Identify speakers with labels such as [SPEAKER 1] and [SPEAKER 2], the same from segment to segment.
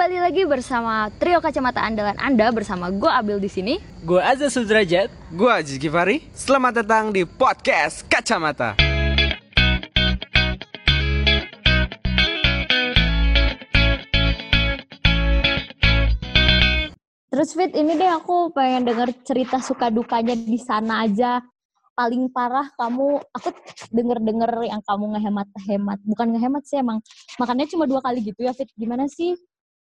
[SPEAKER 1] Kembali lagi bersama trio kacamata andalan Anda bersama gue Abil di sini.
[SPEAKER 2] Gue Azza Sudrajat.
[SPEAKER 3] Gue Aziz Givari. Selamat datang di podcast Kacamata.
[SPEAKER 1] Terus Fit, ini deh aku pengen denger cerita suka dukanya di sana aja. Paling parah kamu, aku denger-denger yang kamu ngehemat-hemat. Bukan ngehemat sih emang, makannya cuma dua kali gitu ya Fit. Gimana sih?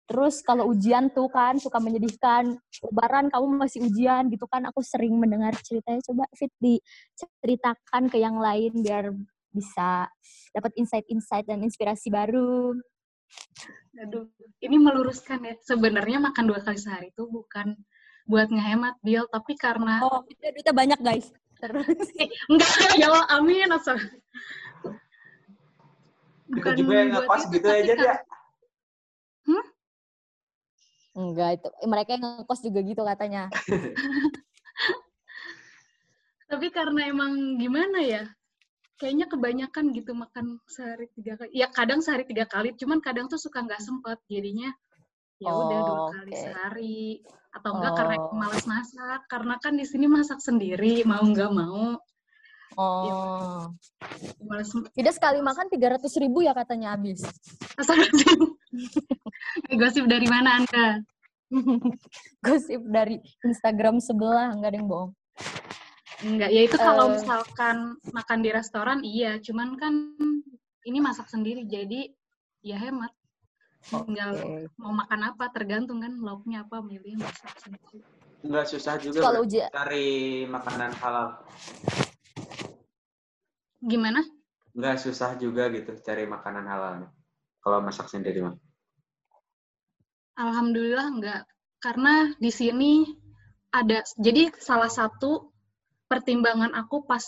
[SPEAKER 1] Terus kalau ujian tuh kan suka menyedihkan. Lebaran kamu masih ujian gitu kan. Aku sering mendengar ceritanya. Coba Fit diceritakan ke yang lain biar bisa dapat insight-insight dan inspirasi baru.
[SPEAKER 4] Aduh, ini meluruskan ya. Sebenarnya makan dua kali sehari itu bukan buat ngehemat bil, tapi karena
[SPEAKER 1] Oh, kita duitnya banyak guys. Terus
[SPEAKER 4] eh, enggak ya Allah, amin asal.
[SPEAKER 5] Kita juga yang
[SPEAKER 4] itu,
[SPEAKER 5] gitu aja dia.
[SPEAKER 1] Enggak itu mereka yang ngekos juga gitu katanya.
[SPEAKER 4] Tapi karena emang gimana ya? Kayaknya kebanyakan gitu makan sehari tiga kali. Ya kadang sehari tiga kali, cuman kadang tuh suka nggak sempet. Jadinya ya udah dua
[SPEAKER 1] Oh,
[SPEAKER 4] kali
[SPEAKER 1] oke.
[SPEAKER 4] sehari. Atau enggak karena
[SPEAKER 1] Oh.
[SPEAKER 4] males masak. Karena kan di sini masak sendiri, mau nggak mau.
[SPEAKER 1] Oh.
[SPEAKER 4] Males
[SPEAKER 1] Tidak sekali makan 300 ribu ya katanya habis.
[SPEAKER 4] Astagfirullahaladzim. Gosip dari mana Anda?
[SPEAKER 1] Gosip dari Instagram sebelah, enggak ada yang bohong.
[SPEAKER 4] Enggak, ya itu kalau
[SPEAKER 1] Eh.
[SPEAKER 4] misalkan makan di restoran iya, cuman kan ini masak sendiri jadi ya hemat. Tinggal mau makan apa tergantung kan lauknya apa milih masak sendiri.
[SPEAKER 5] Nggak susah juga
[SPEAKER 1] Kalau
[SPEAKER 5] cari makanan halal.
[SPEAKER 4] Gimana?
[SPEAKER 5] Nggak susah juga gitu cari makanan halalnya. Kalau masak sendiri mah.
[SPEAKER 4] Alhamdulillah enggak. Karena di sini ada jadi salah satu pertimbangan aku pas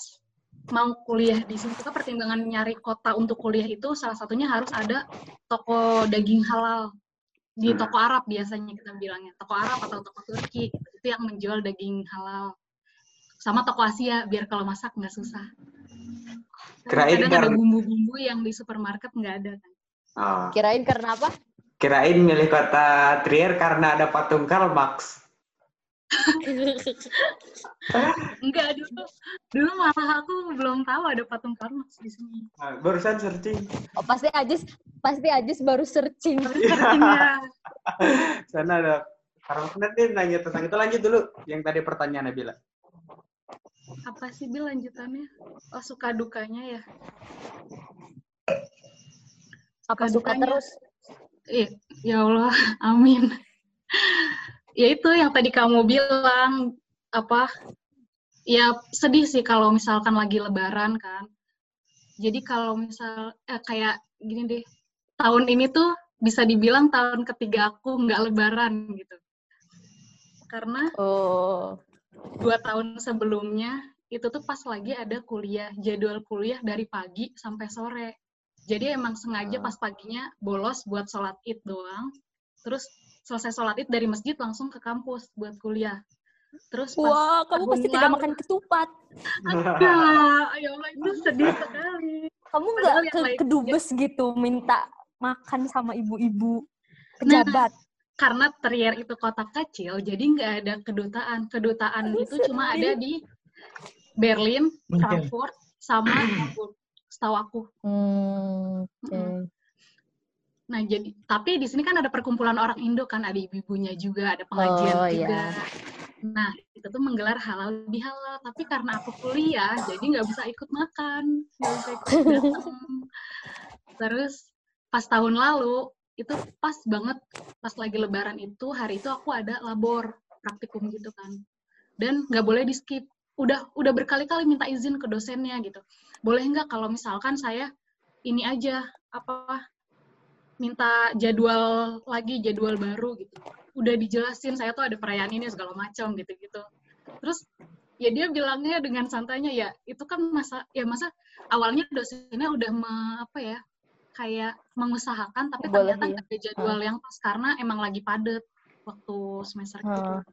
[SPEAKER 4] mau kuliah di sini itu kan pertimbangan nyari kota untuk kuliah itu salah satunya harus ada toko daging halal di
[SPEAKER 5] Hmm.
[SPEAKER 4] toko Arab biasanya kita bilangnya toko Arab atau toko Turki gitu. itu yang menjual daging halal sama toko Asia biar kalau masak nggak susah
[SPEAKER 5] Kirain
[SPEAKER 4] kadang ada bumbu-bumbu yang di supermarket nggak ada kan
[SPEAKER 5] Oh.
[SPEAKER 1] kirain karena apa?
[SPEAKER 5] Kirain milih kota Trier karena ada patung Karl Marx.
[SPEAKER 4] enggak dulu dulu malah aku belum tahu ada patung Karl Marx di sini
[SPEAKER 5] Nah, barusan searching.
[SPEAKER 1] Oh, pasti Ajis pasti Ajis baru searching.
[SPEAKER 4] Sepertinya
[SPEAKER 5] Sana ada Karl Marx. Nanti nanya tentang itu lanjut dulu. Yang tadi pertanyaan Nabila.
[SPEAKER 4] apa sih Bil lanjutannya oh suka dukanya ya
[SPEAKER 1] Apa suka
[SPEAKER 4] Dukanya.
[SPEAKER 1] terus?
[SPEAKER 4] Iya, ya Allah, amin. ya itu yang tadi kamu bilang apa? Ya sedih sih kalau misalkan lagi Lebaran kan. Jadi kalau misal eh, kayak gini deh, tahun ini tuh bisa dibilang tahun ketiga aku nggak Lebaran gitu. Karena
[SPEAKER 1] Oh.
[SPEAKER 4] dua tahun sebelumnya itu tuh pas lagi ada kuliah jadwal kuliah dari pagi sampai sore jadi emang sengaja
[SPEAKER 5] Ah.
[SPEAKER 4] pas paginya bolos buat sholat id doang terus selesai sholat id dari masjid langsung ke kampus buat kuliah terus pas
[SPEAKER 1] Wah, kamu pasti tidak makan ketupat.
[SPEAKER 4] ada ya Allah itu sedih sekali
[SPEAKER 1] Kamu nggak ke kedubes gitu minta makan sama ibu-ibu pejabat.
[SPEAKER 4] karena Trier itu kota kecil jadi nggak ada kedutaan kedutaan
[SPEAKER 1] Aduh,
[SPEAKER 4] itu cuma
[SPEAKER 1] sedih.
[SPEAKER 4] ada di Berlin. Frankfurt sama Hamburg setahu aku
[SPEAKER 1] Hmm.
[SPEAKER 4] Mm-mm. Nah, jadi tapi di sini kan ada perkumpulan orang Indo kan, ada ibu-ibunya juga, ada pengajian
[SPEAKER 1] Oh,
[SPEAKER 4] juga.
[SPEAKER 1] iya.
[SPEAKER 4] Nah, itu tuh menggelar halal bihalal, tapi karena aku kuliah, jadi nggak bisa ikut makan, nggak bisa ikut datang. Terus pas tahun lalu itu pas banget pas lagi Lebaran itu hari itu aku ada labor praktikum gitu kan, dan nggak boleh di skip. Udah udah berkali-kali minta izin ke dosennya gitu. Boleh nggak kalau misalkan saya ini aja apa minta jadwal lagi jadwal baru gitu. Udah dijelasin saya tuh ada perayaan ini segala macam gitu gitu terus ya dia bilangnya dengan santainya ya itu kan masa ya masa awalnya dosennya udah me- apa ya kayak mengusahakan tapi
[SPEAKER 1] Boleh,
[SPEAKER 4] ternyata nggak ada jadwal yang pas karena emang lagi padet waktu semester
[SPEAKER 1] Hmm.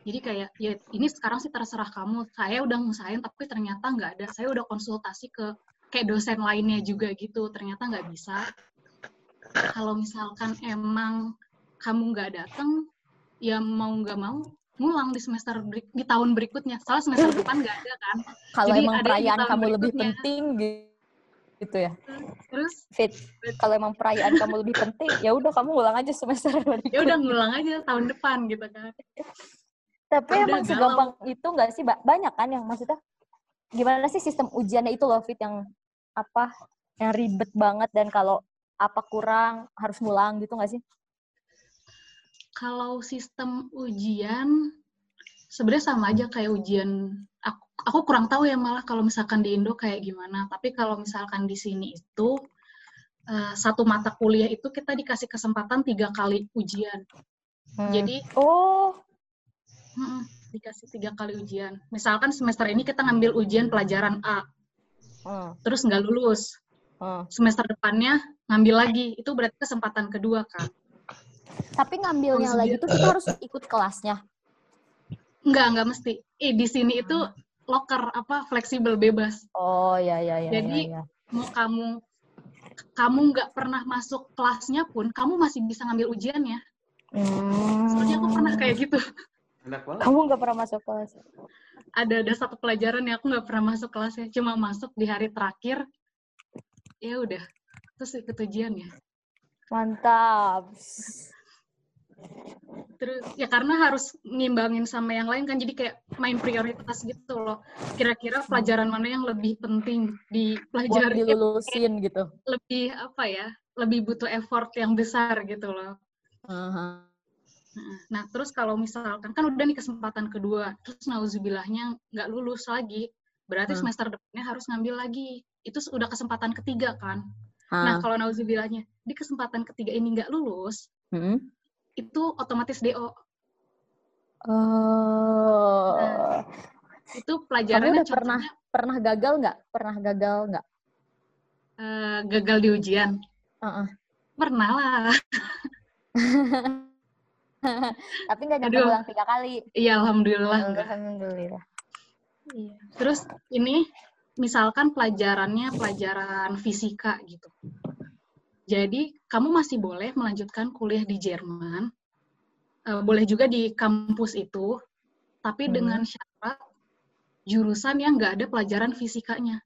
[SPEAKER 4] Jadi kayak ya ini sekarang sih terserah kamu saya udah ngusahain tapi ternyata nggak ada saya udah konsultasi ke kayak dosen lainnya juga gitu ternyata nggak bisa kalau misalkan emang kamu nggak datang, ya mau nggak mau ngulang di semester di tahun berikutnya. Soalnya semester depan nggak ada kan.
[SPEAKER 1] Kalau emang perayaan kamu lebih penting gi- gitu ya.
[SPEAKER 4] Terus
[SPEAKER 1] Fit, kalau emang perayaan kamu lebih penting, ya udah kamu ulang aja semester berikutnya.
[SPEAKER 4] ya udah ngulang aja tahun depan gitu kan.
[SPEAKER 1] Tapi
[SPEAKER 4] Udah
[SPEAKER 1] emang segampang itu nggak sih? Ba- Banyak kan yang maksudnya gimana sih sistem ujiannya itu loh Fit yang apa yang ribet banget dan kalau apa kurang harus ngulang gitu nggak sih?
[SPEAKER 4] Kalau sistem ujian sebenarnya sama aja kayak ujian aku, aku kurang tahu ya malah kalau misalkan di Indo kayak gimana. Tapi kalau misalkan di sini itu eh, satu mata kuliah itu kita dikasih kesempatan tiga kali ujian.
[SPEAKER 1] Hmm.
[SPEAKER 4] Jadi
[SPEAKER 1] oh
[SPEAKER 4] mm-mm, dikasih tiga kali ujian. Misalkan semester ini kita ngambil ujian pelajaran A,
[SPEAKER 1] hmm,
[SPEAKER 4] terus nggak lulus.
[SPEAKER 1] hmm.
[SPEAKER 4] Semester depannya ngambil lagi. Itu berarti kesempatan kedua kan.
[SPEAKER 1] Tapi ngambilnya lagi tuh kita harus ikut kelasnya.
[SPEAKER 4] Nggak, nggak mesti. Eh, di sini itu locker apa fleksibel bebas.
[SPEAKER 1] Oh ya ya ya.
[SPEAKER 4] Jadi,
[SPEAKER 1] ya, ya.
[SPEAKER 4] mau kamu kamu nggak pernah masuk kelasnya pun kamu masih bisa ngambil ujiannya. Soalnya aku pernah kayak gitu.
[SPEAKER 5] Enak banget.
[SPEAKER 1] Kamu nggak pernah masuk kelas.
[SPEAKER 4] Ada ada satu pelajaran yang aku nggak pernah masuk kelasnya, cuma masuk di hari terakhir. Ya udah, terus ikut ujiannya.
[SPEAKER 1] Mantap.
[SPEAKER 4] Terus ya karena harus ngimbangin sama yang lain kan, jadi kayak main prioritas gitu loh. Kira-kira pelajaran mana yang lebih penting
[SPEAKER 1] Buat
[SPEAKER 4] dipelajari,
[SPEAKER 1] dilulusin gitu.
[SPEAKER 4] lebih apa ya, lebih butuh effort yang besar gitu loh.
[SPEAKER 1] Aha.
[SPEAKER 4] Nah, terus kalau misalkan kan udah nih kesempatan kedua, terus nauzubillahnya nggak lulus lagi, berarti
[SPEAKER 1] Hmm.
[SPEAKER 4] semester depannya harus ngambil lagi. Itu udah kesempatan ketiga kan.
[SPEAKER 1] Ah.
[SPEAKER 4] Nah, kalau nauzubillahnya di kesempatan ketiga ini nggak lulus,
[SPEAKER 1] Hmm.
[SPEAKER 4] itu otomatis DO.
[SPEAKER 1] Oh.
[SPEAKER 4] Itu
[SPEAKER 1] Kamu
[SPEAKER 4] pelajarannya
[SPEAKER 1] udah pernah pernah gagal nggak? Pernah gagal nggak?
[SPEAKER 4] eh, gagal di ujian.
[SPEAKER 1] Heeh.
[SPEAKER 4] Pernah lah.
[SPEAKER 1] Tapi nggak nyampe ulang tiga kali.
[SPEAKER 4] Iya, alhamdulillah enggak.
[SPEAKER 1] Alhamdulillah.
[SPEAKER 4] Iya. Terus ini misalkan pelajarannya pelajaran fisika gitu. Jadi kamu masih boleh melanjutkan kuliah di Jerman, eh, boleh juga di kampus itu, tapi
[SPEAKER 1] Hmm.
[SPEAKER 4] dengan syarat jurusan yang nggak ada pelajaran fisikanya.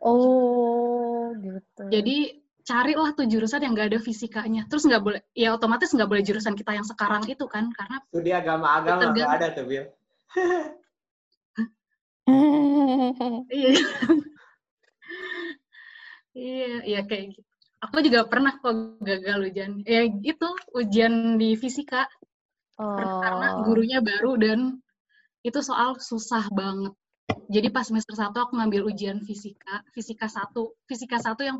[SPEAKER 1] Oh, gitu.
[SPEAKER 4] Jadi carilah tuh jurusan yang nggak ada fisikanya. Terus nggak boleh, ya otomatis nggak boleh jurusan kita yang sekarang itu kan, karena
[SPEAKER 5] Studi agama-agama nggak ada tuh, Bil.
[SPEAKER 4] Iya. Iya, iya kayak gitu. Aku juga pernah kok gagal ujian. Ya gitu, ujian di fisika karena
[SPEAKER 1] oh.
[SPEAKER 4] gurunya baru dan itu soal susah banget. Jadi pas semester 1 aku ngambil ujian fisika, fisika 1. Fisika 1 yang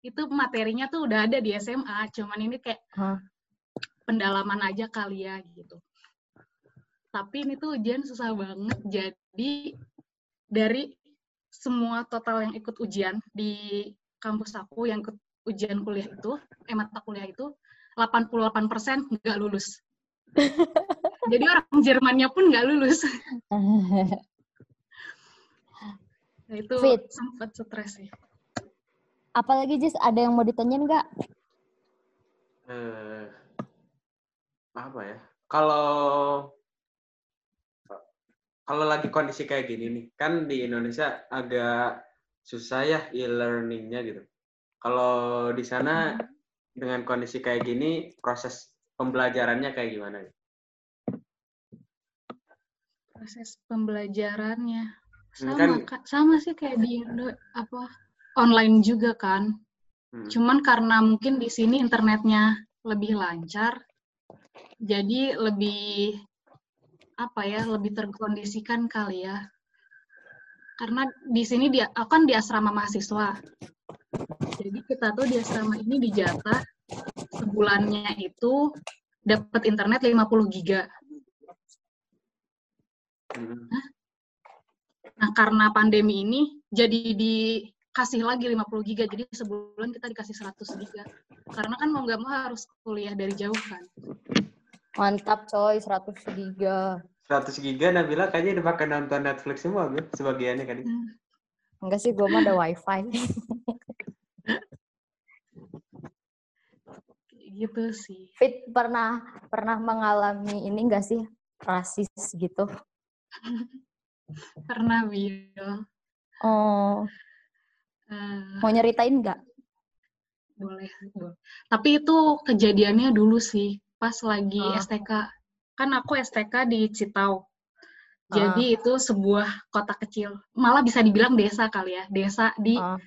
[SPEAKER 4] itu materinya tuh udah ada di SMA, cuman ini kayak
[SPEAKER 1] Hah.
[SPEAKER 4] pendalaman aja kali ya gitu. Tapi ini tuh ujian susah banget. Jadi dari semua total yang ikut ujian di kampus aku yang ikut ujian kuliah itu, eh mata kuliah itu 88% nggak lulus. Jadi orang Jermannya pun nggak lulus. Nah, itu
[SPEAKER 1] Fit.
[SPEAKER 4] sempat stres sih.
[SPEAKER 1] Apalagi Jis, ada yang mau ditanyain nggak?
[SPEAKER 5] Eh, apa ya? Kalau kalau lagi kondisi kayak gini nih, kan di Indonesia agak susah ya e-learningnya gitu. Kalau di sana dengan kondisi kayak gini, proses pembelajarannya kayak gimana?
[SPEAKER 4] Proses pembelajarannya
[SPEAKER 5] Hmm,
[SPEAKER 4] sama
[SPEAKER 5] kan-
[SPEAKER 4] sama sih kayak di Indo apa online juga kan.
[SPEAKER 5] Hmm.
[SPEAKER 4] Cuman karena mungkin di sini internetnya lebih lancar, jadi lebih apa ya, lebih terkondisikan kali ya. Karena di sini dia aku kan di asrama mahasiswa. Jadi kita tuh di asrama ini dijatah sebulannya itu dapat internet 50 giga.
[SPEAKER 5] Hmm.
[SPEAKER 4] Nah, karena pandemi ini jadi dikasih lagi 50 giga. Jadi sebulan kita dikasih 100 giga. Karena kan mau nggak mau harus kuliah dari jauh kan.
[SPEAKER 1] Mantap coy, 100 giga.
[SPEAKER 5] 100 giga Nabila kayaknya udah pakai nonton Netflix semua, Bil. Sebagiannya kan.
[SPEAKER 1] Enggak sih, gue mah ada wifi.
[SPEAKER 4] Gitu sih.
[SPEAKER 1] Fit pernah pernah mengalami ini enggak sih rasis gitu?
[SPEAKER 4] Pernah Bil.
[SPEAKER 1] Oh,
[SPEAKER 4] Eh,
[SPEAKER 1] mau nyeritain nggak?
[SPEAKER 4] boleh, boleh. Tapi itu kejadiannya dulu sih, pas lagi
[SPEAKER 1] Ah.
[SPEAKER 4] STK. Kan aku STK di Citau. Jadi itu sebuah kota kecil. Malah bisa dibilang desa kali ya. Desa di
[SPEAKER 1] Ah.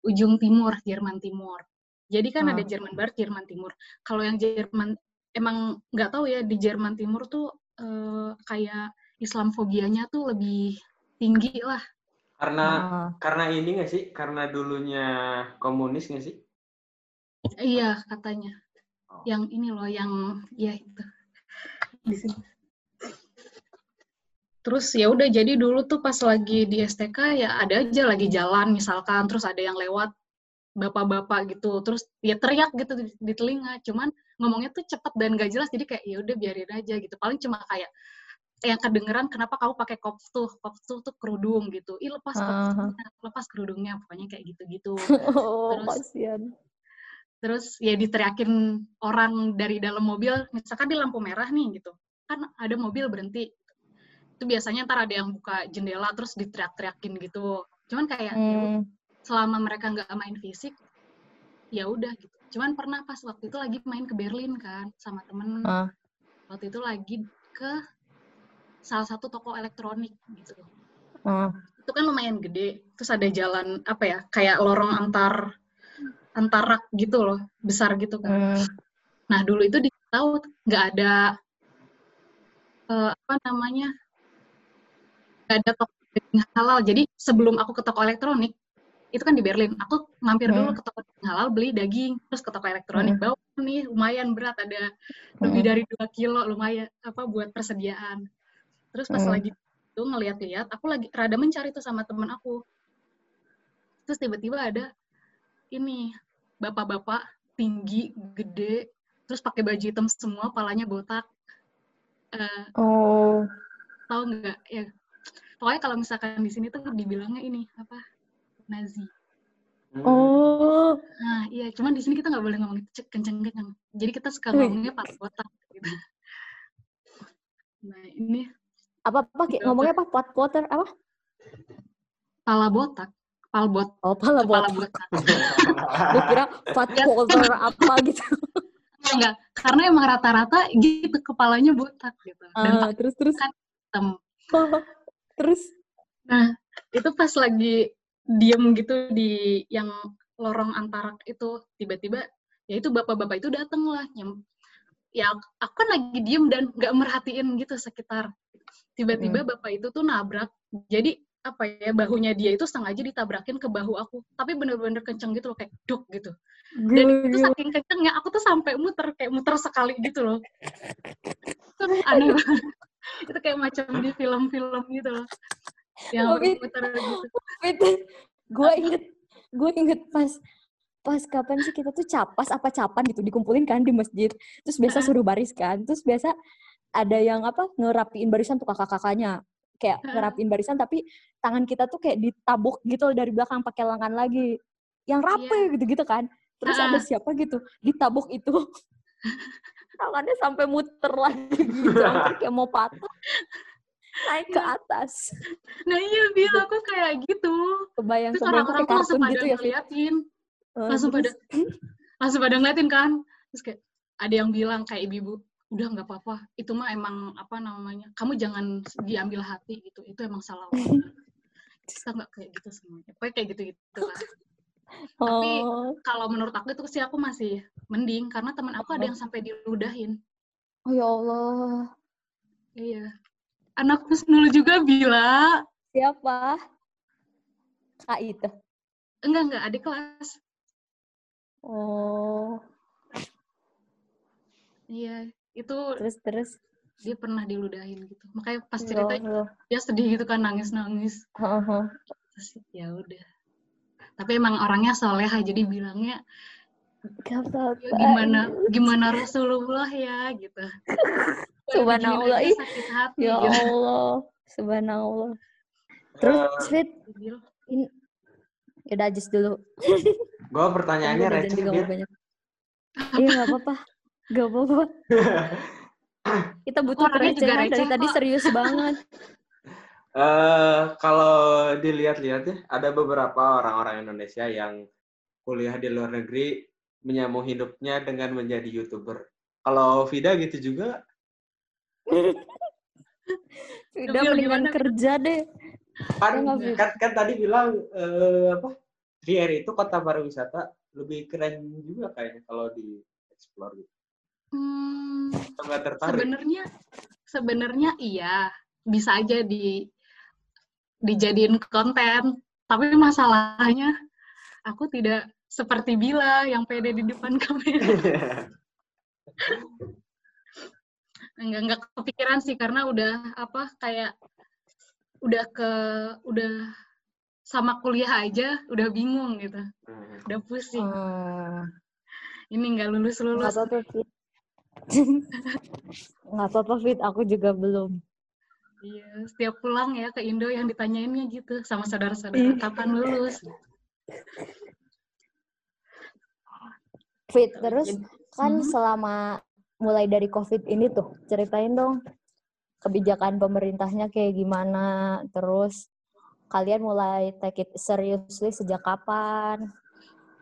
[SPEAKER 4] ujung timur, Jerman Timur. Jadi kan
[SPEAKER 1] Ah.
[SPEAKER 4] ada Jerman Barat, Jerman Timur. Kalau yang Jerman, emang nggak tahu ya, di Jerman Timur tuh eh, kayak Islamofobianya tuh lebih tinggi lah.
[SPEAKER 5] Karena
[SPEAKER 1] Ah.
[SPEAKER 5] karena ini nggak sih? Karena dulunya komunis nggak sih?
[SPEAKER 4] Iya, katanya.
[SPEAKER 5] Oh.
[SPEAKER 4] Yang ini loh, yang ya itu. Di sini. Terus ya udah jadi dulu tuh pas lagi di STK ya ada aja lagi jalan misalkan terus ada yang lewat bapak-bapak gitu terus ya teriak gitu di, di telinga cuman ngomongnya tuh cepet dan gak jelas jadi kayak ya udah biarin aja gitu paling cuma kayak yang kedengeran kenapa kamu pakai koptuh koptuh tuh kerudung gitu. Ih lepas
[SPEAKER 1] Ah.
[SPEAKER 4] koptuhnya lepas kerudungnya pokoknya kayak gitu-gitu.
[SPEAKER 1] Oh,
[SPEAKER 4] Terus- terus ya diteriakin orang dari dalam mobil misalkan di lampu merah nih gitu. Kan ada mobil berhenti. Itu biasanya ntar ada yang buka jendela terus diteriak-teriakin gitu. Cuman kayak ya
[SPEAKER 1] Hmm.
[SPEAKER 4] selama mereka nggak main fisik ya udah gitu. Cuman pernah pas waktu itu lagi main ke Berlin kan sama temen.
[SPEAKER 1] Ah.
[SPEAKER 4] waktu itu lagi ke salah satu toko elektronik gitu
[SPEAKER 1] Ah.
[SPEAKER 4] itu kan lumayan gede terus ada jalan apa ya kayak lorong antar antar rak gitu loh besar gitu kan
[SPEAKER 1] Hmm.
[SPEAKER 4] Nah dulu itu di tahu nggak ada eh, apa namanya nggak ada toko daging halal. Jadi sebelum aku ke toko elektronik itu kan di Berlin, aku mampir dulu
[SPEAKER 1] Hmm.
[SPEAKER 4] ke toko daging halal beli daging, terus ke toko elektronik
[SPEAKER 1] Hmm.
[SPEAKER 4] bawa nih lumayan berat ada lebih
[SPEAKER 1] Hmm.
[SPEAKER 4] dari dua kilo lumayan apa buat persediaan. Terus pas
[SPEAKER 1] Hmm.
[SPEAKER 4] lagi itu ngeliat-liat, aku lagi rada mencari tuh sama temen aku. Terus tiba-tiba ada ini bapak-bapak tinggi, gede, terus pakai baju hitam semua, palanya botak. Eh,
[SPEAKER 1] Oh.
[SPEAKER 4] tahu nggak ya? Pokoknya kalau misalkan di sini tuh dibilangnya ini apa? Nazi.
[SPEAKER 5] Hmm.
[SPEAKER 1] Oh.
[SPEAKER 4] Nah, iya, cuman di sini kita nggak boleh ngomong itu kenceng-kenceng. Jadi kita suka ngomongnya pala botak gitu. Nah, ini
[SPEAKER 1] Apa apa Ki?
[SPEAKER 4] Iya,
[SPEAKER 1] ngomongnya apa? Pot potter apa?
[SPEAKER 4] pala botak, pal bot,
[SPEAKER 1] Oh, pala
[SPEAKER 4] botak.
[SPEAKER 1] Gue kira pot potter apa gitu.
[SPEAKER 4] Enggak, karena emang rata-rata gitu kepalanya botak gitu. Dan
[SPEAKER 1] Ah, terus terus.
[SPEAKER 4] hitam.
[SPEAKER 1] terus.
[SPEAKER 4] Nah, itu pas lagi diem gitu di yang lorong antara itu tiba-tiba ya itu bapak-bapak itu dateng lah nyem ya aku kan lagi diem dan nggak merhatiin gitu sekitar tiba-tiba bapak itu tuh nabrak. Jadi apa ya bahunya dia itu sengaja ditabrakin ke bahu aku. Tapi bener-bener kenceng gitu loh kayak duk gitu. Dan itu saking kencengnya aku tuh sampai muter kayak muter sekali gitu loh. Itu aneh banget. Itu kayak macam di film-film gitu loh. Yang
[SPEAKER 1] Tapi-
[SPEAKER 4] muter gitu.
[SPEAKER 1] Gue inget gue inget pas pas kapan sih kita tuh capas apa capan gitu dikumpulin kan di masjid. Terus biasa suruh baris kan. Terus biasa ada yang apa ngerapiin barisan tuh kakak-kakaknya. Kayak ngerapiin barisan tapi tangan kita tuh kayak ditabuk gitu dari belakang pakai lengan lagi. Yang rapi gitu-gitu kan. Terus ada
[SPEAKER 4] Heeh.
[SPEAKER 1] siapa gitu ditabuk itu. Tangannya sampai muter lagi gitu kayak mau patah naik ke atas.
[SPEAKER 4] Nah iya, Bil, aku kayak gitu.
[SPEAKER 1] kebayang
[SPEAKER 4] Terus orang-orang tuh langsung pada
[SPEAKER 1] gitu ya
[SPEAKER 4] ngeliatin.
[SPEAKER 1] Eh,
[SPEAKER 4] langsung
[SPEAKER 1] terus-
[SPEAKER 4] Langsung pada ngeliatin kan. Terus kayak ada yang bilang kayak ibu-ibu, udah nggak apa-apa. Itu mah emang apa namanya, kamu jangan diambil hati gitu. Itu emang salah orang. Kita nggak kayak gitu semuanya. Pokoknya kayak gitu-gitu lah. Tapi
[SPEAKER 1] Oh,
[SPEAKER 4] kalau menurut aku itu sih aku masih mending. Karena teman aku ada yang sampai diludahin.
[SPEAKER 1] oh ya Allah.
[SPEAKER 4] Iya. Anak Husnul juga bila.
[SPEAKER 1] Siapa? Kak itu.
[SPEAKER 4] Enggak, enggak. Adik kelas.
[SPEAKER 1] Oh,
[SPEAKER 4] Iya. Itu
[SPEAKER 1] terus terus.
[SPEAKER 4] dia pernah diludahin gitu. Makanya pas
[SPEAKER 1] Ya
[SPEAKER 4] cerita dia sedih gitu kan nangis-nangis.
[SPEAKER 1] Heeh.
[SPEAKER 4] Terus ya udah. Tapi emang orangnya soleha jadi bilangnya
[SPEAKER 1] Gak.
[SPEAKER 4] "Ya, gimana gimana Rasulullah ya gitu.
[SPEAKER 1] Subhanallah, ih.
[SPEAKER 4] hati
[SPEAKER 1] Ya
[SPEAKER 4] gitu.
[SPEAKER 1] Allah. Subhanallah. Terus, Fit,
[SPEAKER 4] Bil.
[SPEAKER 1] in... Just dulu.
[SPEAKER 5] Gue pertanyaannya receh.
[SPEAKER 1] Iya, gak apa-apa. Gak apa-apa. Kita butuh kerecehan dari tadi serius banget.
[SPEAKER 5] Eh, kalau dilihat-lihat ya, ada beberapa orang-orang Indonesia yang kuliah di luar negeri menyambung hidupnya dengan menjadi youtuber. Kalau Vida gitu juga,
[SPEAKER 4] Feel
[SPEAKER 1] mendingan kerja deh.
[SPEAKER 5] kan,
[SPEAKER 1] Fid?
[SPEAKER 5] kan, kan tadi bilang eh, apa? Trier itu kota pariwisata lebih keren juga kayaknya kalau di explore gitu.
[SPEAKER 4] Hmm,
[SPEAKER 5] nggak tertarik?
[SPEAKER 4] sebenarnya sebenarnya iya bisa aja di dijadiin konten tapi masalahnya aku tidak seperti Bila yang pede di depan kamera enggak enggak kepikiran sih karena udah apa kayak udah ke udah sama kuliah aja udah bingung gitu
[SPEAKER 5] Hmm.
[SPEAKER 4] udah pusing
[SPEAKER 1] Hmm.
[SPEAKER 4] ini nggak lulus
[SPEAKER 1] Nggak
[SPEAKER 4] lulus.
[SPEAKER 1] Nggak apa-apa, Fit. Aku juga belum.
[SPEAKER 4] Iya, setiap pulang ya ke Indo yang ditanyainnya gitu sama saudara-saudara kapan lulus.
[SPEAKER 1] Fit, terus kan
[SPEAKER 4] Mhm.
[SPEAKER 1] selama mulai dari COVID ini tuh, ceritain dong kebijakan pemerintahnya kayak gimana, terus kalian mulai take it seriously sejak kapan,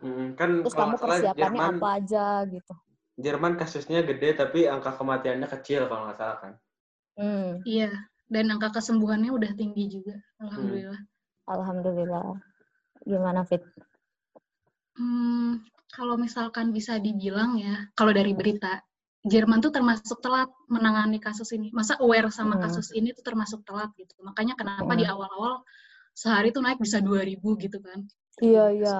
[SPEAKER 5] Hmm, kan
[SPEAKER 1] terus
[SPEAKER 5] kalau
[SPEAKER 1] kamu persiapannya
[SPEAKER 5] Jerman,
[SPEAKER 1] apa aja gitu.
[SPEAKER 5] Jerman kasusnya gede tapi angka kematiannya kecil kalau nggak salah kan.
[SPEAKER 1] Hmm,
[SPEAKER 4] Iya, dan angka kesembuhannya udah tinggi juga, alhamdulillah.
[SPEAKER 1] alhamdulillah. Gimana, Fit?
[SPEAKER 4] Hmm, kalau misalkan bisa dibilang ya, kalau dari berita, Jerman tuh termasuk telat menangani kasus ini. Masa aware sama
[SPEAKER 1] Hmm.
[SPEAKER 4] kasus ini tuh termasuk telat gitu. Makanya kenapa di
[SPEAKER 1] Hmm.
[SPEAKER 4] awal-awal sehari tuh naik bisa 2000 gitu kan.
[SPEAKER 1] Iya, iya.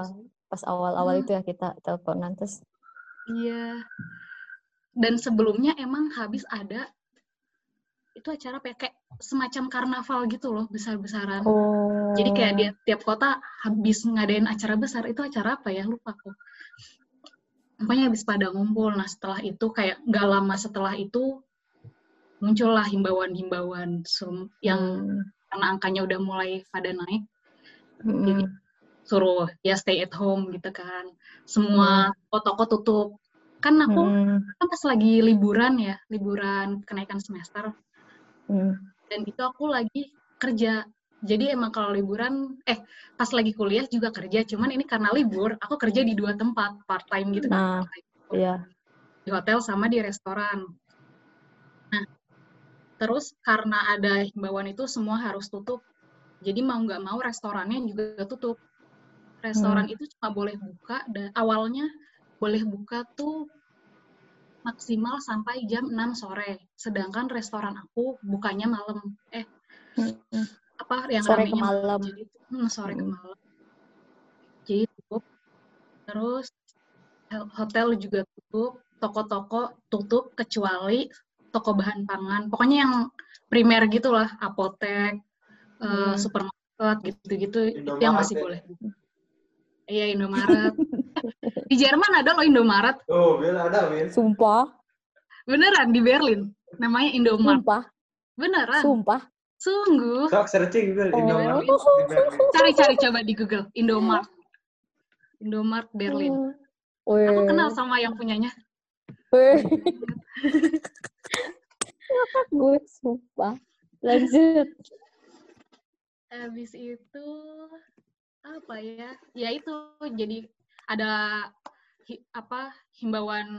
[SPEAKER 1] Pas awal-awal
[SPEAKER 4] Hmm.
[SPEAKER 1] itu ya kita teleponan terus.
[SPEAKER 4] Iya. Dan sebelumnya emang habis ada itu acara kayak kayak semacam karnaval gitu loh, besar-besaran.
[SPEAKER 1] Oh.
[SPEAKER 4] Jadi kayak di tiap kota habis ngadain acara besar, itu acara apa ya? Lupa aku. Pokoknya habis pada ngumpul. Nah setelah itu kayak nggak lama setelah itu muncullah himbauan-himbauan yang
[SPEAKER 1] Hmm.
[SPEAKER 4] karena angkanya udah mulai pada naik,
[SPEAKER 1] Hmm.
[SPEAKER 4] jadi suruh ya stay at home gitu kan. Semua toko-toko tutup. Kan aku
[SPEAKER 1] Hmm.
[SPEAKER 4] kan pas lagi liburan ya, liburan kenaikan semester,
[SPEAKER 1] Hmm.
[SPEAKER 4] dan itu aku lagi kerja. Jadi emang kalau liburan, eh pas lagi kuliah juga kerja, cuman ini karena libur, aku kerja di dua tempat, part time gitu
[SPEAKER 1] Nah,
[SPEAKER 4] kan.
[SPEAKER 1] iya.
[SPEAKER 4] Di hotel sama di restoran. Nah, terus karena ada himbauan itu semua harus tutup. Jadi mau nggak mau restorannya juga tutup. Restoran itu cuma boleh buka, dan awalnya boleh buka tuh maksimal sampai jam 6 sore. Sedangkan restoran aku bukanya malam. Eh,
[SPEAKER 1] Hmm.
[SPEAKER 4] apa yang
[SPEAKER 1] Sore ke malam.
[SPEAKER 4] Jadi hmm, sore ke
[SPEAKER 1] Hmm.
[SPEAKER 4] malam. Jadi tutup. Terus hotel juga tutup, toko-toko tutup kecuali toko bahan pangan. Pokoknya yang primer gitulah, apotek, eh,
[SPEAKER 1] Hmm.
[SPEAKER 4] supermarket gitu-gitu itu yang masih
[SPEAKER 5] ya?
[SPEAKER 4] boleh. Iya, Indomaret. di Jerman ada loh Indomaret.
[SPEAKER 5] Oh, Bel ada, Bel.
[SPEAKER 1] Sumpah,
[SPEAKER 4] Beneran di Berlin. Namanya Indomart.
[SPEAKER 1] sumpah,
[SPEAKER 4] Beneran.
[SPEAKER 1] sumpah.
[SPEAKER 4] Sungguh.
[SPEAKER 5] Sok searching Bel
[SPEAKER 1] Oh.
[SPEAKER 5] Indomaret.
[SPEAKER 4] Cari-cari coba di Google. Indomart. Indomart Berlin.
[SPEAKER 1] Weh.
[SPEAKER 4] Aku kenal sama yang punyanya.
[SPEAKER 1] Gue sumpah. Lanjut.
[SPEAKER 4] Habis itu apa ya? Ya itu jadi ada hi- apa himbauan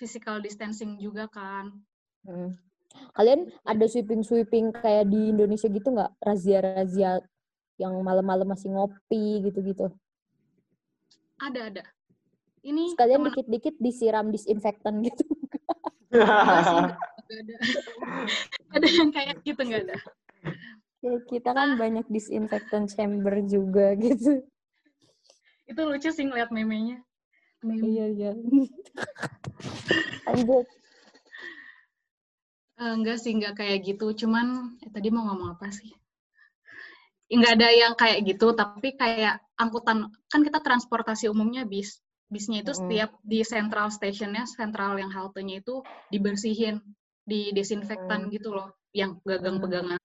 [SPEAKER 4] physical distancing juga kan.
[SPEAKER 1] Hmm. Kalian ada sweeping-sweeping kayak di Indonesia gitu nggak? Razia-razia yang malam-malam masih ngopi gitu-gitu.
[SPEAKER 4] Ada ada. Ini
[SPEAKER 1] Sekalian
[SPEAKER 4] temen
[SPEAKER 1] dikit-dikit disiram disinfektan gitu.
[SPEAKER 4] ada. ada yang kayak gitu enggak ada.
[SPEAKER 1] Ya, kita kan banyak disinfektan chamber juga gitu.
[SPEAKER 4] Itu lucu sih ngeliat memenya. Meme.
[SPEAKER 1] Iya, iya. Lanjut.
[SPEAKER 4] Eh, enggak sih, enggak kayak gitu. Cuman eh, tadi mau ngomong apa sih? Enggak ada yang kayak gitu, tapi kayak angkutan kan kita transportasi umumnya bis. Bisnya itu
[SPEAKER 1] Mm-mm.
[SPEAKER 4] setiap di central stationnya, sentral yang haltenya itu dibersihin, di desinfektan gitu loh, yang gagang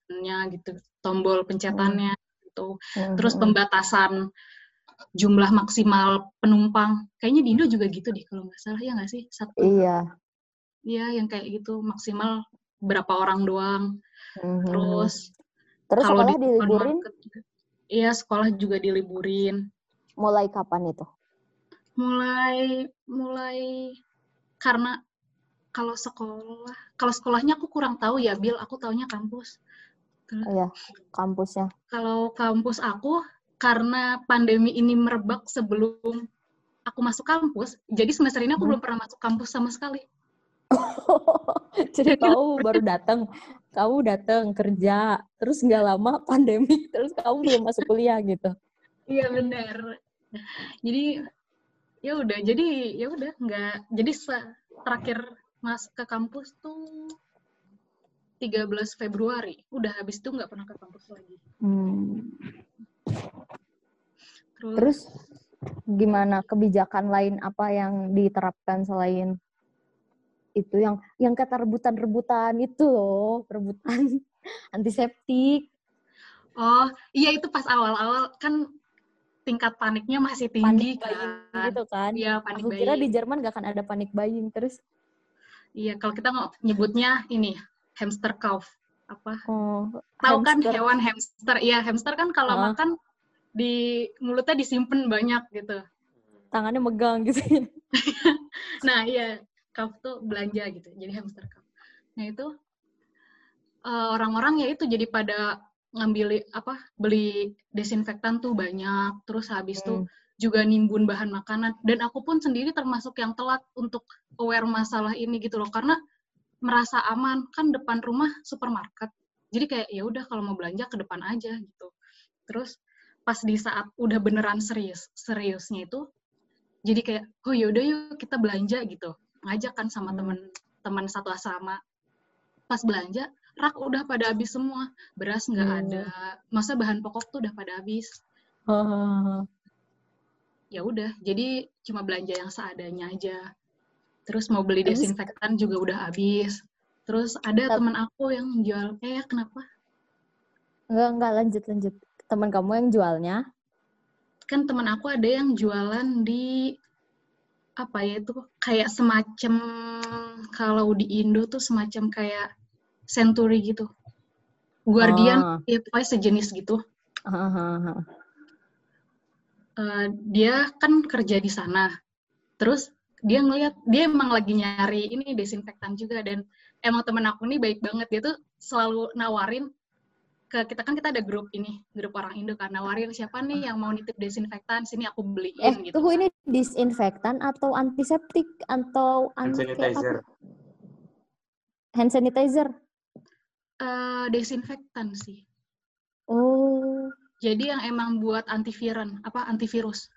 [SPEAKER 4] pegangannya gitu, tombol pencetannya gitu. Terus
[SPEAKER 1] Mhm.
[SPEAKER 4] pembatasan jumlah maksimal penumpang. Kayaknya di Indo juga gitu deh kalau nggak salah ya nggak sih? Satu
[SPEAKER 1] Iya.
[SPEAKER 4] ya yang kayak gitu maksimal berapa orang doang.
[SPEAKER 1] Mhm.
[SPEAKER 4] Terus
[SPEAKER 1] Terus
[SPEAKER 4] kalau
[SPEAKER 1] sekolah
[SPEAKER 4] di
[SPEAKER 1] diliburin
[SPEAKER 4] Iya, sekolah juga diliburin.
[SPEAKER 1] mulai kapan itu?
[SPEAKER 4] Mulai mulai karena kalau sekolah, kalau sekolahnya aku kurang tahu ya, Bil, aku taunya kampus. Terus
[SPEAKER 1] Oh ya, kampusnya.
[SPEAKER 4] kalau kampus aku karena pandemi ini merebak sebelum aku masuk kampus, jadi semester ini aku
[SPEAKER 1] Hmm.
[SPEAKER 4] belum pernah masuk kampus sama sekali.
[SPEAKER 1] Jadi kamu baru datang, kamu datang kerja, terus nggak lama pandemi, terus kamu belum masuk kuliah gitu.
[SPEAKER 4] Iya benar. Jadi ya udah, jadi ya udah nggak. Jadi terakhir mas ke kampus tuh 13 Februari. Udah habis itu nggak pernah ke kampus lagi.
[SPEAKER 1] Hmm.
[SPEAKER 4] Terus,
[SPEAKER 1] Terus gimana kebijakan lain apa yang diterapkan selain itu yang yang kata rebutan-rebutan itu loh, rebutan antiseptik,
[SPEAKER 4] oh iya itu pas awal-awal kan tingkat paniknya masih tinggi
[SPEAKER 1] panik buying
[SPEAKER 4] kan.
[SPEAKER 1] gitu kan.
[SPEAKER 4] Iya panik
[SPEAKER 1] Aku kira di
[SPEAKER 4] buying.
[SPEAKER 1] Jerman gak akan ada panik buying terus
[SPEAKER 4] Iya kalau kita nggak nyebutnya ini hamster cough apa?
[SPEAKER 1] oh,
[SPEAKER 4] Tahu kan hewan hamster? Iya hamster kan kalau
[SPEAKER 1] Ah.
[SPEAKER 4] makan di mulutnya disimpan banyak gitu.
[SPEAKER 1] tangannya megang gitu.
[SPEAKER 4] Nah, iya, cup tuh belanja gitu. Jadi hamster cup. Nah, itu eh, orang-orang ya itu jadi pada ngambil apa? Beli desinfektan tuh banyak. Terus habis tuh
[SPEAKER 1] Hmm.
[SPEAKER 4] juga nimbun bahan makanan dan aku pun sendiri termasuk yang telat untuk aware masalah ini gitu loh karena merasa aman kan depan rumah supermarket. Jadi kayak ya udah kalau mau belanja ke depan aja gitu. Terus pas di saat udah beneran serius seriusnya itu jadi kayak oh yaudah yuk kita belanja gitu ngajak kan sama
[SPEAKER 1] Hmm.
[SPEAKER 4] teman-teman satu asrama pas belanja rak udah pada habis semua beras nggak
[SPEAKER 1] Hmm.
[SPEAKER 4] ada masa bahan pokok tuh udah pada habis
[SPEAKER 1] Oh,
[SPEAKER 4] ya udah jadi cuma belanja yang seadanya aja terus mau beli desinfektan juga udah habis. Terus ada teman aku yang jual eh kenapa?
[SPEAKER 1] Enggak enggak lanjut lanjut. Teman kamu yang jualnya?
[SPEAKER 4] Kan teman aku ada yang jualan di apa ya itu kayak semacam kalau di Indo tuh semacam kayak Century gitu. Guardian
[SPEAKER 1] Ah.
[SPEAKER 4] ya pokoknya sejenis gitu.
[SPEAKER 1] Hahaha.
[SPEAKER 4] Eh, dia kan kerja di sana. Terus dia ngelihat dia emang lagi nyari ini desinfektan juga dan emang temen aku nih baik banget dia tuh selalu nawarin ke kita kan kita ada grup ini grup orang Indo kan nawarin siapa nih yang mau nitip desinfektan sini aku
[SPEAKER 1] Eh,
[SPEAKER 4] beliin gitu
[SPEAKER 1] tunggu
[SPEAKER 4] kan.
[SPEAKER 1] ini disinfektan atau antiseptik atau
[SPEAKER 5] Hand sanitizer.
[SPEAKER 1] apa? Hand sanitizer.
[SPEAKER 4] Eh, desinfektan sih
[SPEAKER 1] Oh.
[SPEAKER 4] jadi yang emang buat antiviren apa antivirus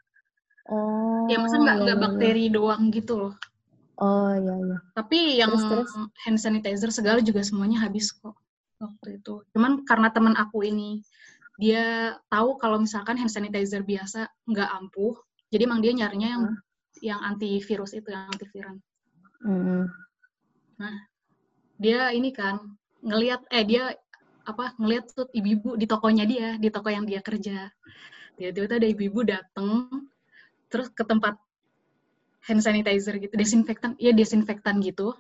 [SPEAKER 1] Oh.
[SPEAKER 4] ya masa nggak
[SPEAKER 1] iya,
[SPEAKER 4] nggak
[SPEAKER 1] iya, iya.
[SPEAKER 4] bakteri doang gitu loh
[SPEAKER 1] Oh iya iya.
[SPEAKER 4] tapi yang
[SPEAKER 1] Terus, terus?
[SPEAKER 4] hand sanitizer segala juga semuanya habis kok waktu itu cuman karena teman aku ini dia tahu kalau misalkan hand sanitizer biasa nggak ampuh jadi emang dia nyarinya yang
[SPEAKER 1] Hmm.
[SPEAKER 4] yang antivirus itu yang antiviren
[SPEAKER 1] Mm-mm.
[SPEAKER 4] dia ini kan ngelihat eh dia apa ngelihat tuh ibu-ibu di tokonya dia di toko yang dia kerja tiba-tiba tuh ada ibu-ibu dateng terus ke tempat hand sanitizer gitu desinfektan ya desinfektan gitu.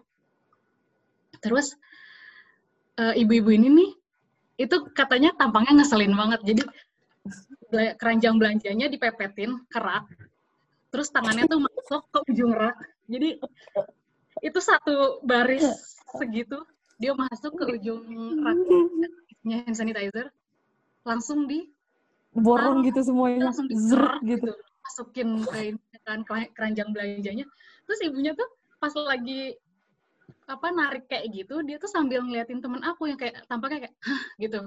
[SPEAKER 4] Terus eh, ibu-ibu ini nih itu katanya tampangnya ngeselin banget. Jadi keranjang belanjanya dipepetin kerak terus tangannya tuh masuk ke ujung rak. Jadi itu satu baris segitu dia masuk ke ujung raknya hand sanitizer langsung di
[SPEAKER 1] Borong gitu semuanya.
[SPEAKER 4] langsung
[SPEAKER 1] Zrrt
[SPEAKER 4] digerak
[SPEAKER 1] gitu.
[SPEAKER 4] Masukin ke ini kan ke- keranjang belanjanya. Terus ibunya tuh pas lagi apa narik kayak gitu dia tuh sambil ngeliatin temen aku yang kayak tampaknya kayak Hah, gitu.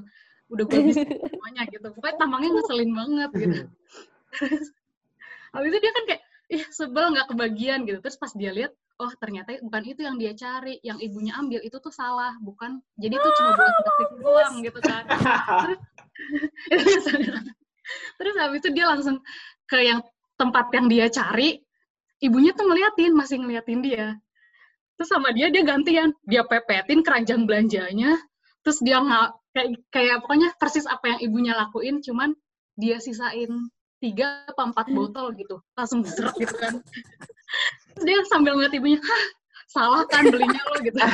[SPEAKER 4] Udah gue bisa semuanya gitu. Pokoknya tampangnya ngeselin banget gitu. Terus habis itu dia kan kayak ih sebel nggak kebagian gitu. Terus pas dia lihat oh ternyata bukan itu yang dia cari yang ibunya ambil itu tuh salah bukan. Jadi itu cuma buat praktik doang gitu kan. Terus terus habis itu dia langsung ke yang tempat yang dia cari ibunya tuh ngeliatin masih ngeliatin dia. Terus sama dia dia gantian. Dia pepetin keranjang belanjanya. Terus dia nggak kayak kayak pokoknya persis apa yang ibunya lakuin cuman dia sisain tiga apa empat botol gitu. Langsung zrek gitu kan. Terus dia sambil ngeliat ibunya hah salah kan belinya lo gitu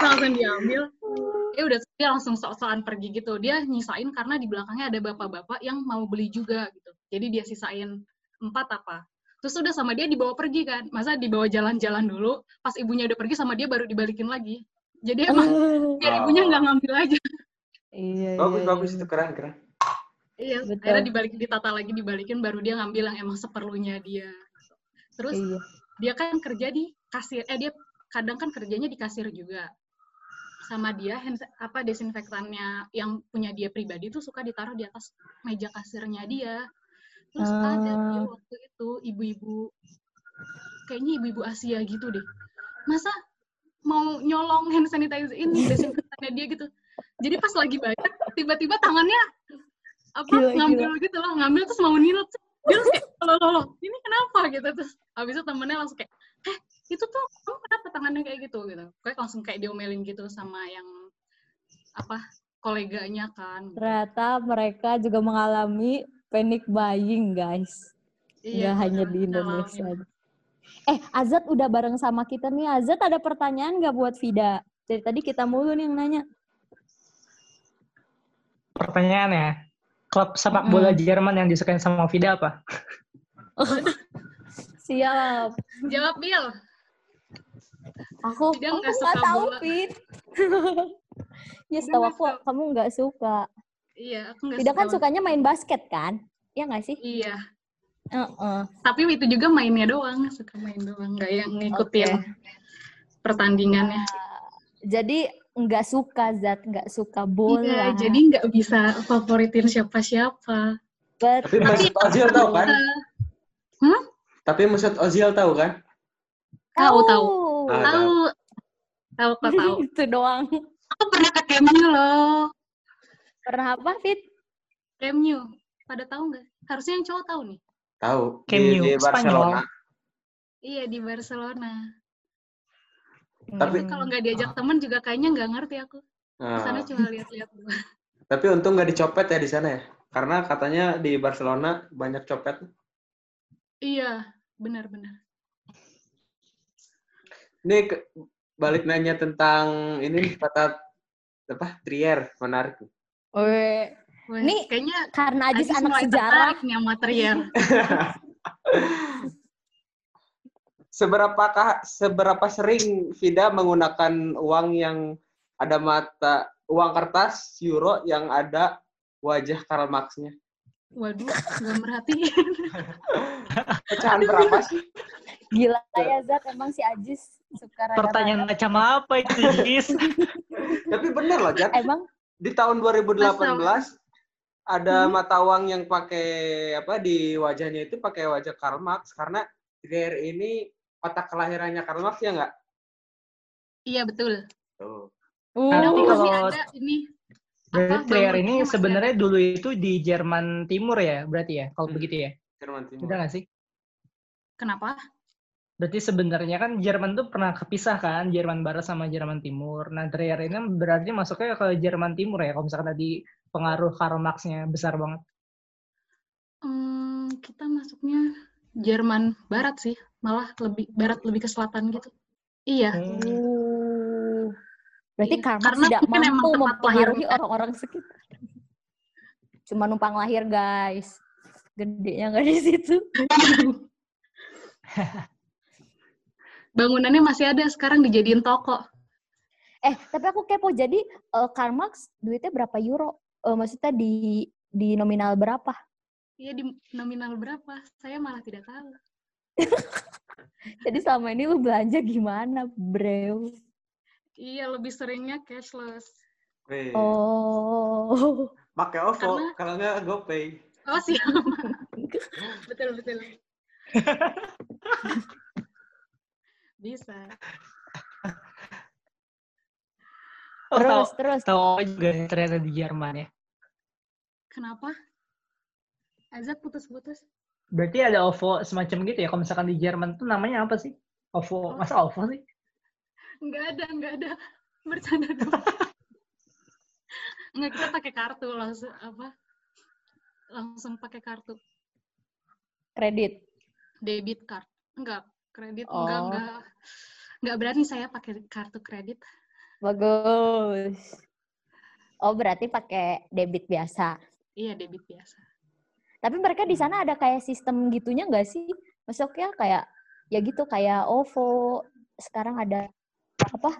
[SPEAKER 4] langsung diambil ya udah dia langsung sok-sokan pergi gitu. Dia nyisain karena di belakangnya ada bapak-bapak yang mau beli juga gitu. Jadi dia sisain empat apa. Terus udah sama dia dibawa pergi kan. Masa dibawa jalan-jalan dulu pas ibunya udah pergi sama dia baru dibalikin lagi. Jadi emang biar ibunya nggak ngambil aja.
[SPEAKER 1] Iya,
[SPEAKER 5] bagus
[SPEAKER 1] iya,
[SPEAKER 5] bagus
[SPEAKER 1] iya.
[SPEAKER 5] itu keren keren.
[SPEAKER 4] Iya
[SPEAKER 1] Betul.
[SPEAKER 4] akhirnya dibalikin ditata lagi dibalikin baru dia ngambil yang emang seperlunya dia. Terus
[SPEAKER 1] Iya.
[SPEAKER 4] dia kan kerja di kasir eh dia kadang kan kerjanya di kasir juga sama dia hand, apa desinfektannya yang punya dia pribadi tuh suka ditaruh di atas meja kasirnya dia. Terus ada dia
[SPEAKER 1] Ah.
[SPEAKER 4] waktu itu ibu-ibu kayaknya ibu-ibu Asia gitu deh. Masa mau nyolong hand sanitizer ini desinfektannya dia gitu. Jadi pas lagi bayar tiba-tiba tangannya apa
[SPEAKER 1] Gila,
[SPEAKER 4] ngambil gitu loh ngambil terus mau nilut dia langsung kayak loh, loh, loh, ini kenapa? gitu. Terus habis itu temennya langsung kayak eh itu tuh kamu kenapa tangannya kayak gitu gitu kayak langsung kayak diomelin gitu sama yang apa koleganya kan
[SPEAKER 1] Ternyata mereka juga mengalami panic buying, guys.
[SPEAKER 4] Iya,
[SPEAKER 1] Nggak hanya di
[SPEAKER 4] ngalamin.
[SPEAKER 1] Indonesia. Eh, Azat udah bareng sama kita nih. Azat ada pertanyaan nggak buat Vida? Dari tadi kita mulu nih yang nanya.
[SPEAKER 2] Pertanyaannya, klub sepak bola Jerman yang disukain sama Vida apa?
[SPEAKER 1] Siap.
[SPEAKER 4] jawab Bill
[SPEAKER 1] Aku,
[SPEAKER 4] Dia
[SPEAKER 1] aku
[SPEAKER 4] nggak suka
[SPEAKER 1] tahu,
[SPEAKER 4] bola.
[SPEAKER 1] Fit. ya, setahu aku,
[SPEAKER 4] suka.
[SPEAKER 1] kamu nggak suka.
[SPEAKER 4] iya aku nggak
[SPEAKER 1] Vida kan
[SPEAKER 4] suka
[SPEAKER 1] sukanya main basket, kan? Iya nggak sih?
[SPEAKER 4] iya
[SPEAKER 1] Heeh.
[SPEAKER 4] tapi itu juga mainnya doang suka main doang nggak yang ngikutin
[SPEAKER 1] Oke.
[SPEAKER 4] pertandingannya
[SPEAKER 1] Jadi nggak suka Zat, nggak suka bola.
[SPEAKER 4] iya jadi nggak bisa favoritin siapa-siapa
[SPEAKER 5] tapi. Mesut Ozil tahu kan
[SPEAKER 4] Hmm?
[SPEAKER 5] Tapi Mesut Ozil tahu kan?
[SPEAKER 4] Tahu, tahu.
[SPEAKER 5] Ah,
[SPEAKER 4] tahu. tahu. Kok tahu
[SPEAKER 1] Itu doang.
[SPEAKER 4] aku pernah ke Camp Nou loh.
[SPEAKER 1] Pernah apa, Fit?
[SPEAKER 4] Camp Nou pada tahu nggak? Harusnya yang cowok tahu nih.
[SPEAKER 5] Tahu.
[SPEAKER 2] Camp
[SPEAKER 5] di,
[SPEAKER 2] Nou,
[SPEAKER 5] di
[SPEAKER 2] Spanyol.
[SPEAKER 5] Barcelona.
[SPEAKER 4] Iya di Barcelona.
[SPEAKER 5] Tapi-
[SPEAKER 4] Tapi kalau nggak diajak temen juga kayaknya nggak ngerti aku. Di
[SPEAKER 5] Nah,
[SPEAKER 4] sana cuma lihat-lihat doang.
[SPEAKER 5] tapi untung nggak dicopet ya di sana ya. Karena katanya di Barcelona banyak copet.
[SPEAKER 4] Iya benar-benar
[SPEAKER 5] ini ke- balik nanya tentang ini kata apa Trier menarik
[SPEAKER 4] Wah,
[SPEAKER 1] Nih,
[SPEAKER 4] kayaknya
[SPEAKER 1] karena Ajis
[SPEAKER 4] Ajis
[SPEAKER 1] anak sejarah.
[SPEAKER 4] nih sama Trier.
[SPEAKER 5] Seberapakah seberapa sering Vida menggunakan uang yang ada mata uang kertas euro yang ada wajah Karl Marx-nya?
[SPEAKER 4] Waduh, nggak merhatiin.
[SPEAKER 5] Pecahan berapa sih?
[SPEAKER 1] Gila ya Zat, emang si Ajis suka rada
[SPEAKER 2] Pertanyaan macam apa itu, Jis?
[SPEAKER 5] Tapi bener loh, Jat.
[SPEAKER 1] Emang
[SPEAKER 5] Di tahun 2018 ada
[SPEAKER 1] Hmm.
[SPEAKER 5] mata uang yang pakai apa di wajahnya itu pakai wajah Karl Marx karena Trier ini kota kelahirannya Karl Marx ya nggak?
[SPEAKER 4] iya betul.
[SPEAKER 5] Tuh.
[SPEAKER 1] uh,
[SPEAKER 2] Tapi
[SPEAKER 4] masih
[SPEAKER 2] kalau-
[SPEAKER 4] ada ini.
[SPEAKER 2] Berarti
[SPEAKER 4] bangunannya
[SPEAKER 2] ini sebenarnya dulu itu di Jerman Timur ya, berarti ya, kalau
[SPEAKER 5] Hmm.
[SPEAKER 2] begitu ya.
[SPEAKER 5] Jerman Timur.
[SPEAKER 2] Udah nggak sih?
[SPEAKER 4] Kenapa?
[SPEAKER 2] Berarti sebenarnya kan Jerman tuh pernah kepisah kan, Jerman Barat sama Jerman Timur. Nah, Trier ini berarti masuknya ke Jerman Timur ya, kalau misalkan tadi pengaruh Karl Marx-nya besar banget.
[SPEAKER 4] Hmm, kita masuknya Jerman Barat sih, malah lebih barat lebih ke selatan gitu. Iya.
[SPEAKER 2] Hmm.
[SPEAKER 1] Uh, berarti
[SPEAKER 4] Iya,
[SPEAKER 1] Karl Marx
[SPEAKER 4] karena
[SPEAKER 1] tidak mampu mempengaruhi orang-orang sekitar. Cuma numpang lahir guys. Gedenya nggak di situ.
[SPEAKER 4] Bangunannya masih ada, sekarang dijadiin toko.
[SPEAKER 1] Eh, tapi aku kepo. Jadi eh, Karl Marx duitnya berapa euro? Eh, maksudnya di di nominal berapa?
[SPEAKER 4] Iya di nominal berapa? Saya malah tidak tahu.
[SPEAKER 1] Jadi selama ini lu belanja gimana, bro?
[SPEAKER 4] Iya, lebih seringnya cashless.
[SPEAKER 5] Wih,
[SPEAKER 1] Oh.
[SPEAKER 5] Pakai OVO,
[SPEAKER 4] Karena-
[SPEAKER 5] kalau nggak GoPay.
[SPEAKER 4] Oh, siap. betul, betul. Bisa.
[SPEAKER 2] Oh, tahu,
[SPEAKER 1] terus, terus.
[SPEAKER 2] tahu juga ya, ternyata di Jerman ya.
[SPEAKER 4] Kenapa? Azat putus-putus.
[SPEAKER 2] Berarti ada OVO semacam gitu ya, kalau misalkan di Jerman tuh namanya apa sih? OVO, masa OVO sih?
[SPEAKER 4] Enggak ada, enggak ada. Bercanda dong. Enggak, kita pakai kartu langsung apa? Langsung pakai kartu
[SPEAKER 1] Kredit.
[SPEAKER 4] debit card. Enggak, Kredit
[SPEAKER 1] Oh.
[SPEAKER 4] enggak enggak enggak berani saya pakai kartu kredit.
[SPEAKER 1] Bagus. Oh, berarti pakai debit biasa.
[SPEAKER 4] Iya, debit biasa.
[SPEAKER 1] Tapi mereka di sana ada kayak sistem gitunya nggak sih? Maksudnya kayak ya gitu kayak OVO sekarang ada apa?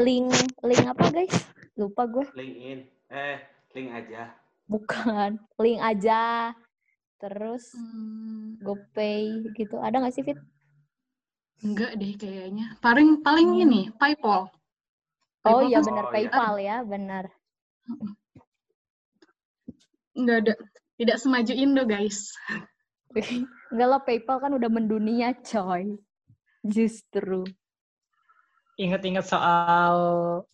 [SPEAKER 1] Link link apa guys? Lupa gue.
[SPEAKER 5] Link in. Eh, link aja.
[SPEAKER 1] Bukan. Link aja. Terus
[SPEAKER 4] Hmm,
[SPEAKER 1] GoPay gitu. Ada nggak sih Fit?
[SPEAKER 4] enggak deh kayaknya. Paling paling
[SPEAKER 1] Hmm.
[SPEAKER 4] ini PayPal.
[SPEAKER 1] Oh
[SPEAKER 4] PayPal
[SPEAKER 1] iya
[SPEAKER 4] kan
[SPEAKER 1] benar
[SPEAKER 5] Oh, iya.
[SPEAKER 1] PayPal ya, benar.
[SPEAKER 4] enggak ada tidak semaju Indo, guys.
[SPEAKER 1] Enggak lah PayPal kan udah mendunia coy. Justru.
[SPEAKER 2] Ingat-ingat soal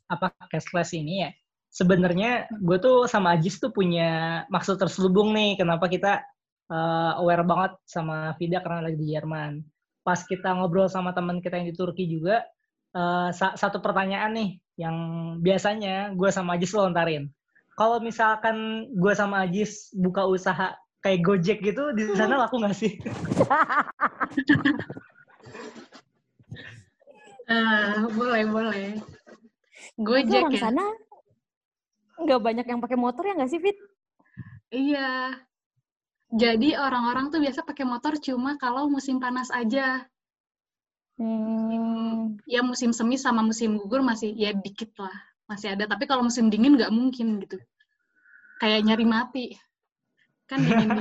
[SPEAKER 2] apa cashless ini ya. Sebenarnya gue tuh sama Ajis tuh punya maksud terselubung nih. Kenapa kita eh, aware banget sama Vida karena lagi di Jerman. Pas kita ngobrol sama teman kita yang di Turki juga, sa- satu pertanyaan nih yang biasanya gue sama Ajis lontarin. Kalau misalkan gue sama Ajis buka usaha kayak Gojek gitu, di sana laku nggak sih?
[SPEAKER 4] Ah, boleh, boleh. Gojek
[SPEAKER 1] orang
[SPEAKER 4] ya.
[SPEAKER 1] sana nggak banyak yang pakai motor ya nggak sih Fit?
[SPEAKER 4] Iya. Jadi orang-orang tuh biasa pakai motor cuma kalau musim panas aja.
[SPEAKER 1] Hmm.
[SPEAKER 4] Ya musim semi sama musim gugur masih ya dikit lah. Masih ada. Tapi kalau musim dingin nggak mungkin gitu. Kayak nyari mati. Kan dingin.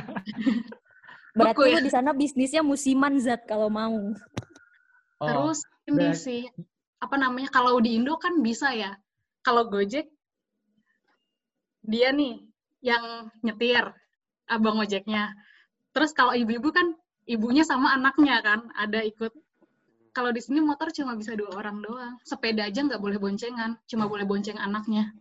[SPEAKER 1] Berarti
[SPEAKER 4] ya.
[SPEAKER 1] di sana bisnisnya musiman zat kalau mau.
[SPEAKER 2] Oh,
[SPEAKER 4] Terus ini
[SPEAKER 2] berarti-
[SPEAKER 4] sih, apa namanya, kalau di Indo kan bisa ya. Kalau Gojek, dia nih yang nyetir, abang ojeknya. Terus kalau ibu-ibu kan, ibunya sama anaknya kan, ada ikut. Kalau di sini motor cuma bisa dua orang doang. Sepeda aja nggak boleh boncengan, cuma boleh bonceng anaknya.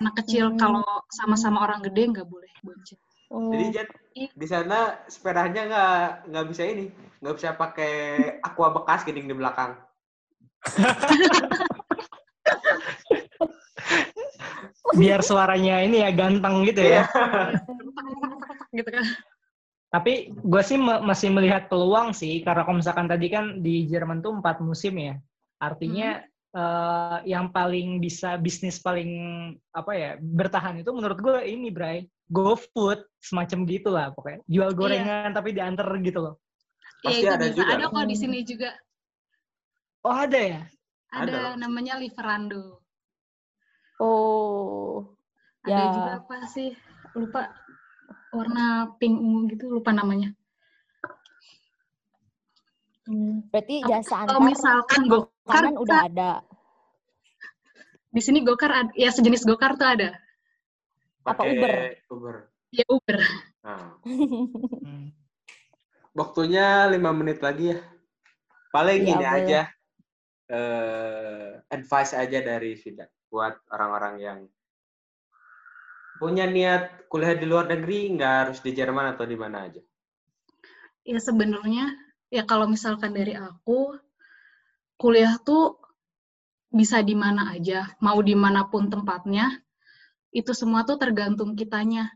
[SPEAKER 4] Anak kecil,
[SPEAKER 1] Hmm.
[SPEAKER 4] kalau sama-sama orang gede nggak boleh bonceng.
[SPEAKER 1] Oh.
[SPEAKER 5] Jadi Jet,
[SPEAKER 4] Ih.
[SPEAKER 5] di sana sepedanya nggak nggak bisa ini, nggak bisa pakai aqua bekas gini di belakang.
[SPEAKER 2] biar suaranya ini ya ganteng gitu ya.
[SPEAKER 4] gitu kan.
[SPEAKER 2] Tapi gue sih me- masih melihat peluang sih, karena kalau misalkan tadi kan di Jerman tuh empat musim ya. Artinya eh, yang paling bisa bisnis paling apa ya bertahan itu menurut gue ini Bray, GoFood semacam gitu lah pokoknya. Jual gorengan tapi diantar gitu loh.
[SPEAKER 5] Pasti
[SPEAKER 4] Iya, itu
[SPEAKER 5] ada
[SPEAKER 4] bisa.
[SPEAKER 5] juga.
[SPEAKER 4] Ada kok di sini juga.
[SPEAKER 2] Oh ada ya?
[SPEAKER 4] Ada,
[SPEAKER 5] Ada.
[SPEAKER 4] namanya Liverando.
[SPEAKER 1] Oh.
[SPEAKER 4] Ada
[SPEAKER 1] Ya.
[SPEAKER 4] juga apa sih? Lupa warna pink ungu gitu, lupa namanya.
[SPEAKER 1] Hmm, Berarti jasa
[SPEAKER 4] Kalau
[SPEAKER 1] antar
[SPEAKER 4] misalkan gokar
[SPEAKER 1] kanan udah ada.
[SPEAKER 4] di sini gokar ya sejenis gokar tuh ada.
[SPEAKER 1] Apa,
[SPEAKER 5] Pakai
[SPEAKER 1] Uber?
[SPEAKER 5] Uber.
[SPEAKER 4] Ya Uber.
[SPEAKER 5] Nah,
[SPEAKER 2] Hmm.
[SPEAKER 5] waktunya lima menit lagi ya. Paling
[SPEAKER 1] Iya,
[SPEAKER 5] ini
[SPEAKER 1] boleh.
[SPEAKER 5] aja, eh, advice aja dari Vida buat orang-orang yang punya niat kuliah di luar negeri, nggak harus di Jerman atau di mana aja.
[SPEAKER 4] Ya sebenarnya ya kalau misalkan dari aku kuliah tuh bisa di mana aja, mau di mana pun tempatnya, itu semua tuh tergantung kitanya.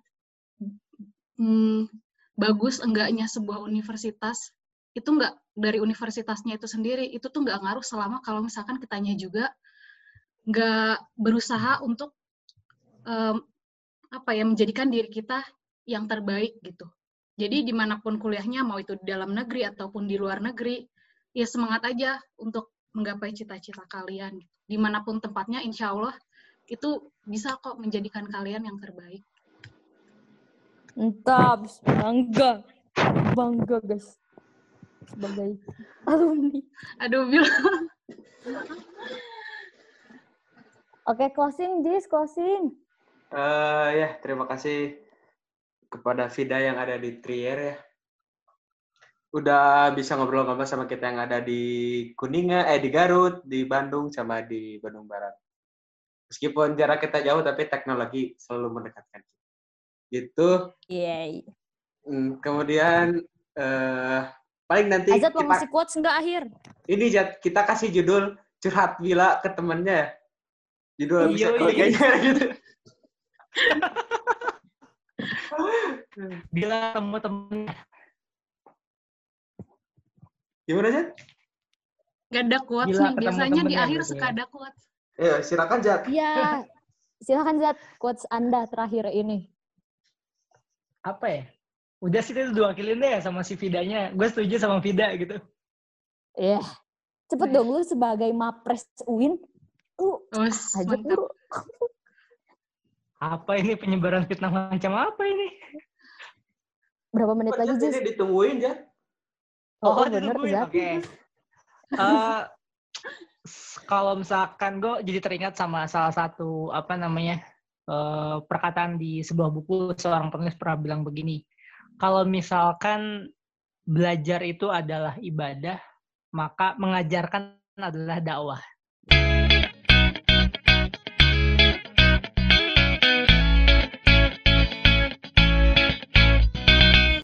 [SPEAKER 4] Hmm, bagus enggaknya sebuah universitas itu enggak dari universitasnya itu sendiri itu tuh enggak ngaruh selama kalau misalkan kitanya juga enggak berusaha untuk em, apa ya menjadikan diri kita yang terbaik gitu. Jadi di mana pun kuliahnya mau itu di dalam negeri ataupun di luar negeri ya semangat aja untuk menggapai cita-cita kalian. gitu. Di mana pun tempatnya insya Allah itu bisa kok menjadikan kalian yang terbaik.
[SPEAKER 1] Entah, bangga. Bangga, guys. Sebagai alumni.
[SPEAKER 4] Aduh, Bil.
[SPEAKER 1] Oke, closing, Jis, closing.
[SPEAKER 5] Eh ya, terima kasih kepada Vida yang ada di Trier ya. Udah bisa ngobrol-ngobrol sama kita yang ada di Kuningan, eh di Garut, di Bandung, sama di Bandung Barat. Meskipun jarak kita jauh, tapi teknologi selalu mendekatkan kita. Gitu. Hmm, kemudian eh paling nanti
[SPEAKER 1] Azat mau
[SPEAKER 5] kita,
[SPEAKER 1] ngasih quotes nggak akhir?
[SPEAKER 5] ini Jat, kita kasih judul curhat Bila ke temennya ya. Judul bisa
[SPEAKER 2] Iya, iya.
[SPEAKER 5] klik aja gitu.
[SPEAKER 2] Bila temu temen
[SPEAKER 5] Gimana Jat?
[SPEAKER 4] Gak ada quotes
[SPEAKER 2] Gila,
[SPEAKER 4] nih. Biasanya di akhir
[SPEAKER 2] gitu
[SPEAKER 4] suka
[SPEAKER 2] ya.
[SPEAKER 4] ada quotes.
[SPEAKER 5] Ayo, silakan Jat.
[SPEAKER 1] Iya. Silakan Zat, quotes Anda terakhir ini.
[SPEAKER 2] Apa ya? Udah sih itu diwakilin deh sama si Vidanya. Gue setuju sama Vida gitu.
[SPEAKER 1] Iya. Cepet dong lu sebagai Mapres UIN. Lu
[SPEAKER 4] Us,
[SPEAKER 1] aja dulu.
[SPEAKER 2] Apa ini penyebaran fitnah macam apa ini?
[SPEAKER 1] Berapa menit lagi,
[SPEAKER 5] Jat,
[SPEAKER 1] Jis?
[SPEAKER 5] ini ditungguin Jat.
[SPEAKER 1] Oh, bener,
[SPEAKER 2] ditungguin,
[SPEAKER 1] Zat.
[SPEAKER 2] Oke. Eh, s- kalau misalkan gue jadi teringat sama salah satu apa namanya eh, perkataan di sebuah buku seorang penulis pernah bilang begini. Kalau misalkan belajar itu adalah ibadah, maka mengajarkan adalah dakwah.